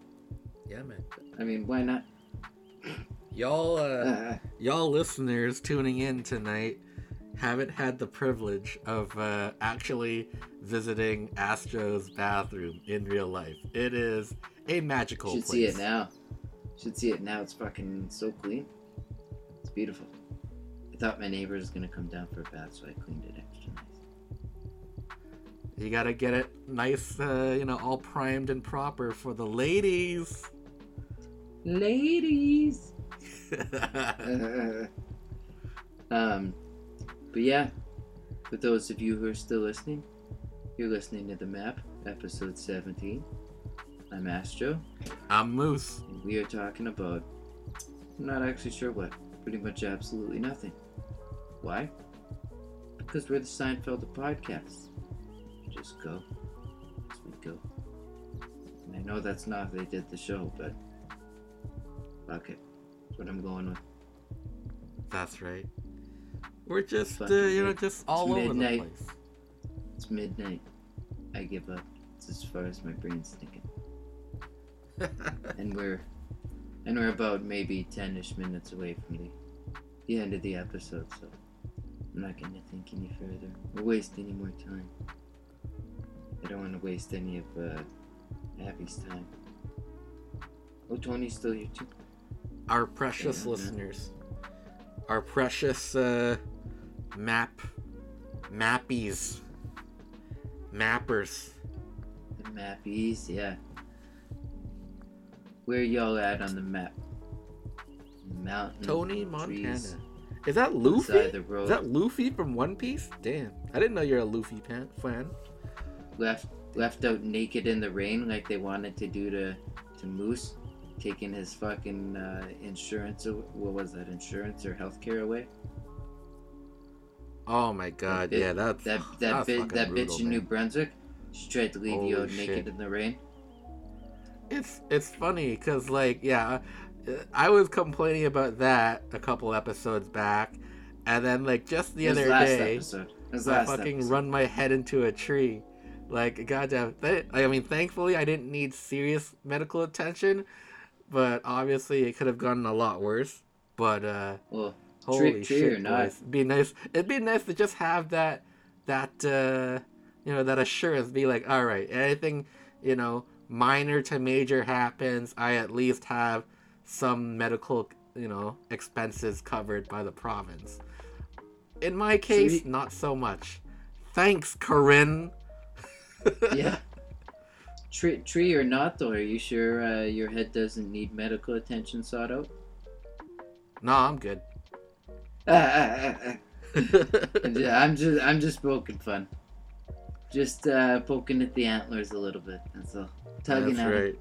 Yeah, man. I mean, why not? Y'all, uh, Uh, y'all listeners tuning in tonight haven't had the privilege of uh, actually visiting Astro's bathroom in real life. It is a magical should place. see it now. Should see it now. It's fucking so clean. It's beautiful. I thought my neighbor was gonna come down for a bath, so I cleaned it extra nice. You gotta get it nice, uh, you know, all primed and proper for the ladies. Ladies. um, but yeah, for those of you who are still listening, you're listening to the map, episode 17. I'm Astro, I'm Moose. and we are talking about. I'm not actually sure what. Pretty much absolutely nothing. Why? Because we're the Seinfeld of podcasts. We just go as we go. And I know that's not how they did the show, but fuck it. That's what I'm going with. That's right. We're just, uh, you know, just all over midnight. the place. It's midnight. I give up. It's as far as my brain's thinking. and we're and we're about maybe ten-ish minutes away from the the end of the episode, so I'm not gonna think any further or waste any more time. I don't want to waste any of uh, Abby's time. Oh, Tony's still here too. our precious Yeah, listeners, our precious uh, map mappies, mappers. The mappies, yeah. Where y'all at on the map? Mountain. Tony Montana. trees, Is that Luffy? Beside the road. Is that Luffy from One Piece? Damn, I didn't know you're a Luffy pan- fan. left left out naked in the rain like they wanted to do to to Moose, taking his fucking uh, insurance. What was that? Insurance or healthcare away? Oh my god, bit- yeah, that's That that that's bit, fucking that bitch in New. Brunswick. She tried to leave you Holy out naked shit. in the rain. It's it's funny because like yeah, uh, I was complaining about that a couple episodes back, and then like just the other day, episode. I fucking episode. run my head into a tree. Like goddamn, th- I mean, thankfully I didn't need serious medical attention, but obviously it could have gone a lot worse. But uh, Well, holy tree, tree shit, boys. be nice. It'd be nice to just have that that uh, you know that assurance. Be like, all right, anything you know minor to major happens, I at least have some medical you know expenses covered by the province. In my case, you- not so much. Thanks, Corinne. yeah. Tree, tree or not though? Are you sure uh, your head doesn't need medical attention out? No, I'm good. Ah, ah, ah, ah. I'm just I'm just poking fun. Just uh, poking at the antlers a little bit. That's all. Tugging That's at right.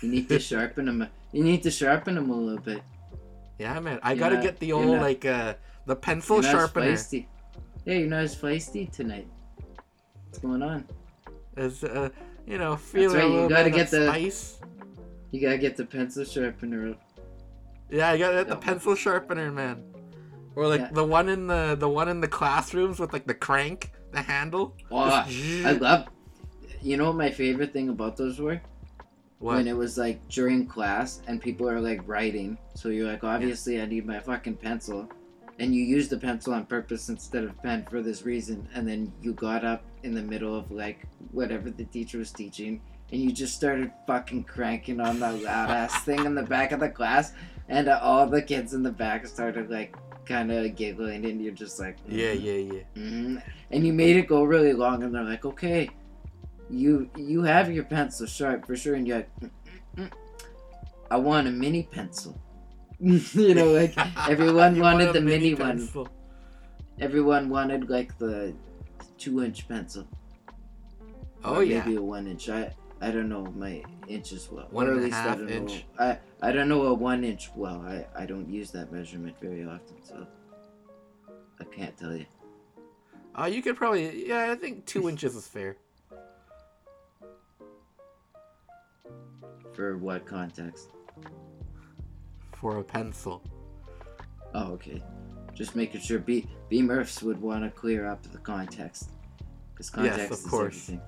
You need to sharpen them. You need to sharpen them a little bit. Yeah, man. I You're gotta not- get the old not- like uh the pencil You're as sharpener. feisty. Yeah, you're not as feisty tonight. What's going on? Is uh you know feeling right, a you gotta bit get the- spice. You gotta get the pencil sharpener. Yeah, I gotta get the pencil sharpener, man. Or like Yeah. the one in the the one in the classrooms with like the crank, the handle. Oh, Just I love. You know what my favorite thing about those were? What? When it was like during class and people are like writing, so you're like, obviously I need my fucking pencil, and you use the pencil on purpose instead of pen for this reason, and then you got up in the middle of like whatever the teacher was teaching, and you just started fucking cranking on that loud ass thing in the back of the class, and uh, all the kids in the back started like kind of giggling, and you're just like, Yeah, "Mhm." yeah, yeah. hmm And you made it go really long, and they're like, okay, you you have your pencil sharp for sure, and you're like, "Mm, mm, mm. I want a mini pencil. you know, like everyone wanted want the mini, one. pencil. Everyone wanted like the two inch pencil. Oh Or yeah. maybe a one inch. I I don't know my inches well. One and a half I inch. Know, I I don't know a one inch well. I I don't use that measurement very often, so I can't tell you. Uh, you could probably yeah. I think two inches is fair. For what context? For a pencil. Oh, okay. Just making sure B B Murphs would want to clear up the context, because context yes, of is course. everything.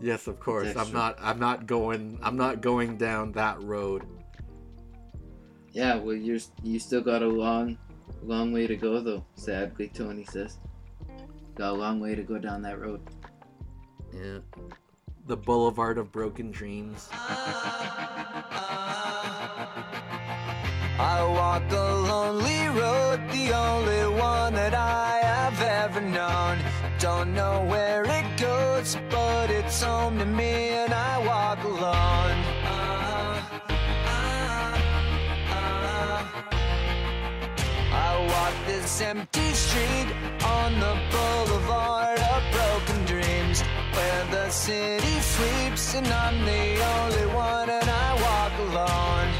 Yes, of course. I'm not. I'm not going. I'm not going down that road. Yeah, well, you're you still got a long, long way to go though. Sadly, Tony says. Got a long way to go down that road. Yeah. The Boulevard of Broken Dreams. I walk a lonely road, the only one that I have ever known. I don't know where it goes, but it's home to me, and I walk alone. I walk this empty street on the boulevard of broken dreams, where the city sleeps, and I'm the only one, and I walk alone.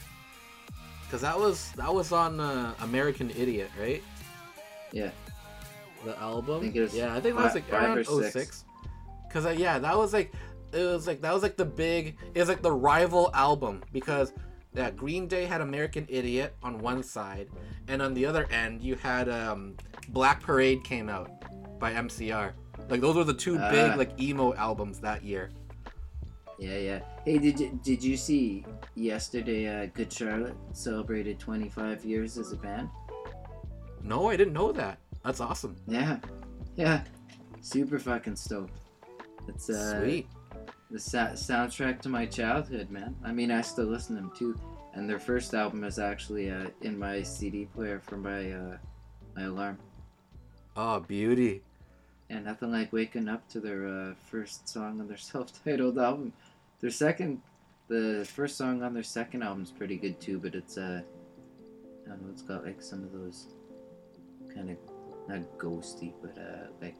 cause that was that was on uh, American Idiot, right? Yeah. The album. I was yeah, I think that was like five around or six. 06. Cause uh, yeah, that was like it was like that was like the big it was like the rival album because yeah, Green Day had American Idiot on one side, and on the other end you had um, Black Parade came out by MCR. Like those were the two big Ah. like emo albums that year. Yeah, yeah. Hey, did you, did you see yesterday uh, Good Charlotte celebrated 25 years as a band? No, I didn't know that. That's awesome. Yeah. Yeah. Super fucking stoked. It's uh, Sweet. the sa- soundtrack to my childhood, man. I mean, I still listen to them too. And their first album is actually uh, in my CD player for my uh, my alarm. Oh, beauty. And nothing like waking up to their uh, first song on their self-titled album. Their second, the first song on their second album is pretty good too, but it's uh, I don't know, it's got like some of those kind of not ghosty, but uh, like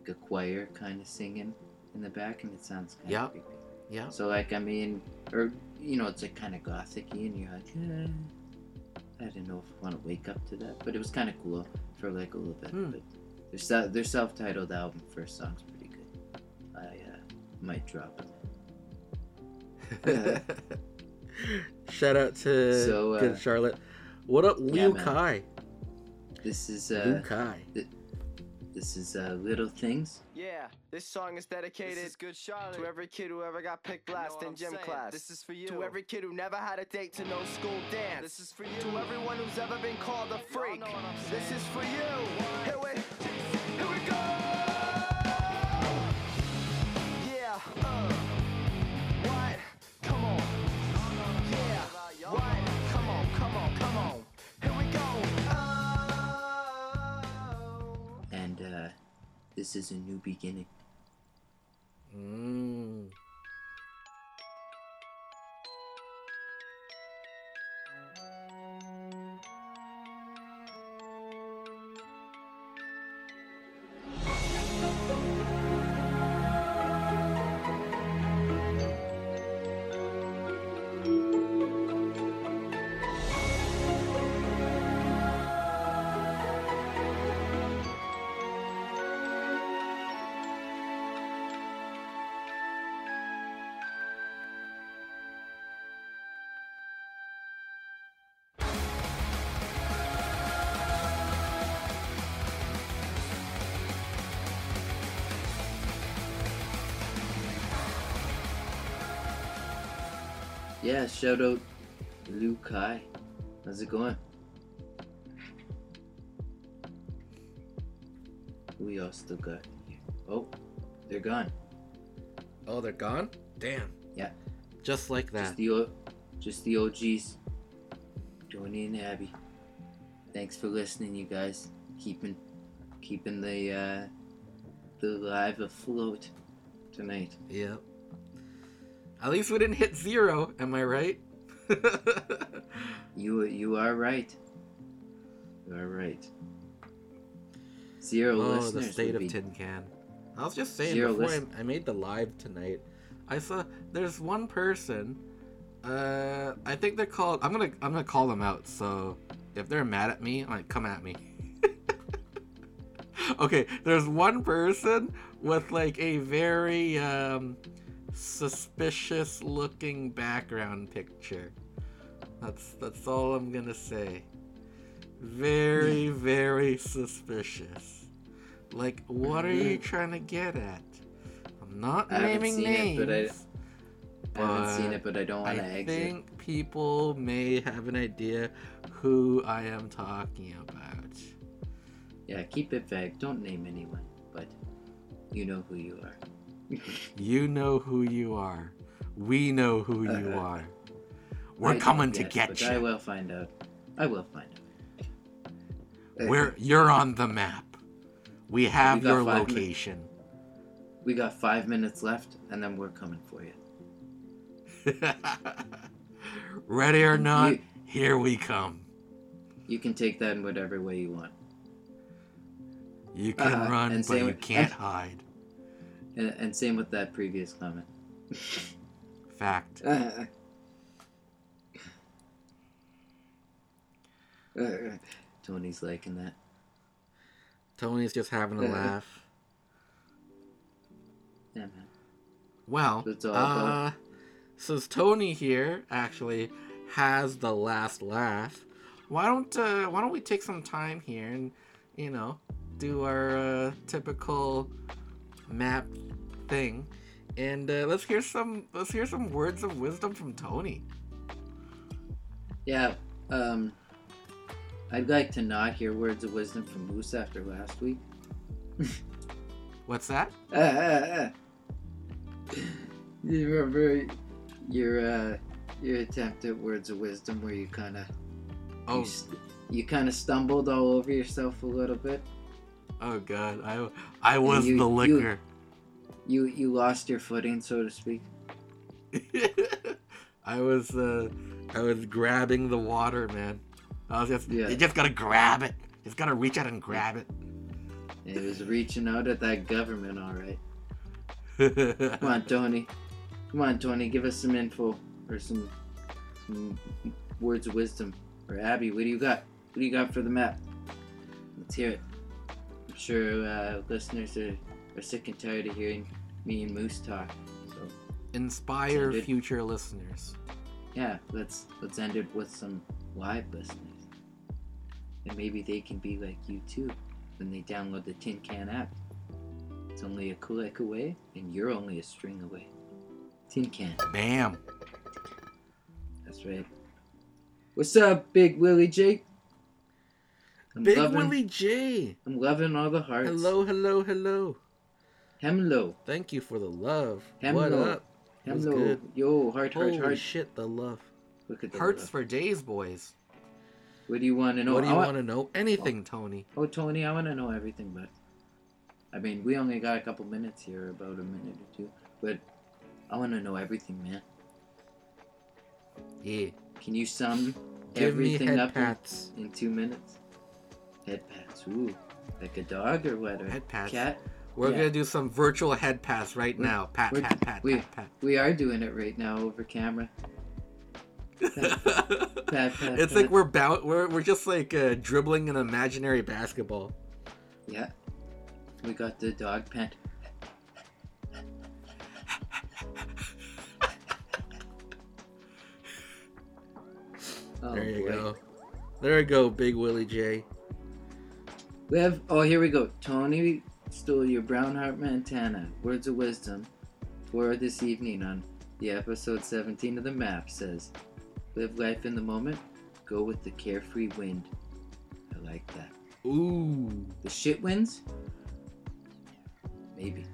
like a choir kind of singing in the back, and it sounds kind Yeah. of creepy. Yeah. So like I mean, or you know, it's like kind of gothicy, and you're like, eh, I didn't know if I want to wake up to that, but it was kind of cool for like a little bit. Hmm. But their their self-titled album first song's pretty might drop it. Shout out to So, uh, Good Charlotte. What up, yeah, Liu man. Kai? This is Liu uh, Kai. th- this is uh, little things. Yeah, this song is dedicated good Charlotte. to every kid who ever got picked last in gym saying? class. This is for you. To every kid who never had a date to no school dance. This is for you. To everyone who's ever been called a freak. know what I'm This is for you. Here we, this is a new beginning. Mm. Yeah, shout out Liu Kai. How's it going? We all still got here? Oh, they're gone. Oh, they're gone? Damn. Yeah. Just like that. Just the o- just the OGs. Tony and Abby. Thanks for listening, you guys. Keeping keeping the uh, the live afloat tonight. Yep. At least we didn't hit zero, am I right? You you are right. You are right. Zero oh, listeners the state of be Tin Can. I was just saying Zero before list- I, I made the live tonight, I saw there's one person. Uh, I think they're called. I'm gonna I'm gonna call them out. So if they're mad at me, like come at me. okay, there's one person with like a very um, suspicious looking background picture. That's that's all I'm gonna say. Very very suspicious. Like, what are you trying to get at? I'm not I naming names. it, but I, I haven't seen it, but I don't want to I think people may have an idea who I am talking about. Yeah, keep it vague. Don't name anyone, but you know who you are. You know who you are. We know who you Uh, are. We're I coming to get but I will find out. I will find out. We're you're on the map. We have got your five mi- location. We got five minutes left, and then we're coming for you. Ready or not, You- here we come. You can take that in whatever way you want. You can Uh, run, but you can't and- hide. And, and same with that previous comment. Fact. Uh, uh, Tony's liking that. Tony's just having a Uh, laugh. Yeah, man. Well, uh, since Tony here actually has the last laugh, why don't uh, why don't we take some time here and you know do our uh, typical map thing, and uh, let's hear some let's hear some words of wisdom from Tony. Yeah, um, I'd like to not hear words of wisdom from Moose after last week. What's that? Ah, ah, ah. You remember your uh, your attempt at words of wisdom where you kind of Oh, you, st- you kind of stumbled all over yourself a little bit. Oh God, I I was you- the you- liquor. You you lost your footing, so to speak. I was uh, I was grabbing the water, man. I was just Yeah. you just gotta grab it. Just gotta reach out and grab it. It was reaching out at that government, all right. Come on, Tony. Come on, Tony. Give us some info or some some words of wisdom. Or Abby, what do you got? What do you got for the map? Let's hear it. I'm sure uh, listeners are, are sick and tired of hearing me and Moose talk. So Inspire future listeners. yeah, let's let's end it with some live listeners. And maybe they can be like you too when they download the Tin Can app. It's only a click away, and you're only a string away. Tin Can. Bam. That's right. What's up, Big Willie J? I'm Big loving, Willie J. I'm loving all the hearts. Hello, hello, hello. Hello. Thank you for the love. Hello. What up? It was Hello. good. Yo, heart, heart, Holy heart. shit, the love. Look at the Hearts love. for days, boys. What do you want to know? what do you want to know? Anything, Tony. Oh, oh Tony, I want to know everything, but I mean, we only got a couple minutes here, about a minute or two, but I want to know everything, man. Yeah. Can you sum Give everything up in- In, two minutes? Head pats. Ooh, like a dog or what? Or Head pats. Cat. We're Yeah. gonna do some virtual head pass right We're- now. Pat, pat, pat, we, pat, pat. we are doing it right now over camera. Pat, pat, pat, it's like we're bout we're we're just like uh, dribbling an imaginary basketball. Yeah. We got the dog pant. Oh, there you boy. go. There you go, Big Willie J. We have. Oh, here we go. Tony stole your brown heart Montana. Words of wisdom for this evening on the episode 17 of the map says, "Live life in the moment. Go with the carefree wind." I like that. Ooh. The shit winds? Maybe.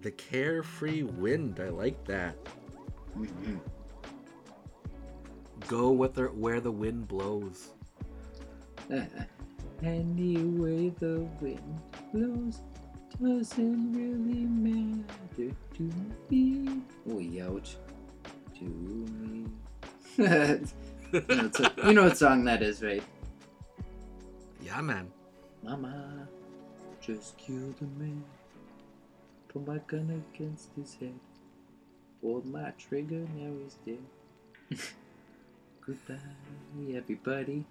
The carefree wind. I like that. Mhm. Go with the, where the wind blows. Anyway, the wind blows doesn't really matter to me. Oh, ouch. To me. you, know what you know what song that is, right? Yeah, man. Mama, just killed a man. Put my gun against his head. Pulled my trigger, now he's dead. Goodbye, everybody.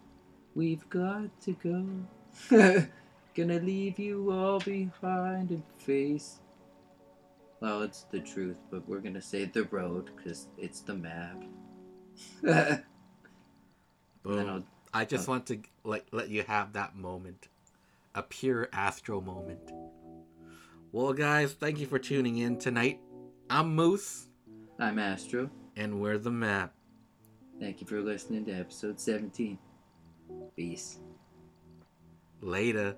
We've got to go. Gonna leave you all behind and face. Well, it's the truth, but we're gonna say the road because it's the map. Boom. I'll- just want to like let you have that moment. A pure Astro moment. Well, guys, thank you for tuning in tonight. I'm Moose, I'm Astro. and we're the map. Thank you for listening to episode 17. Peace. Later.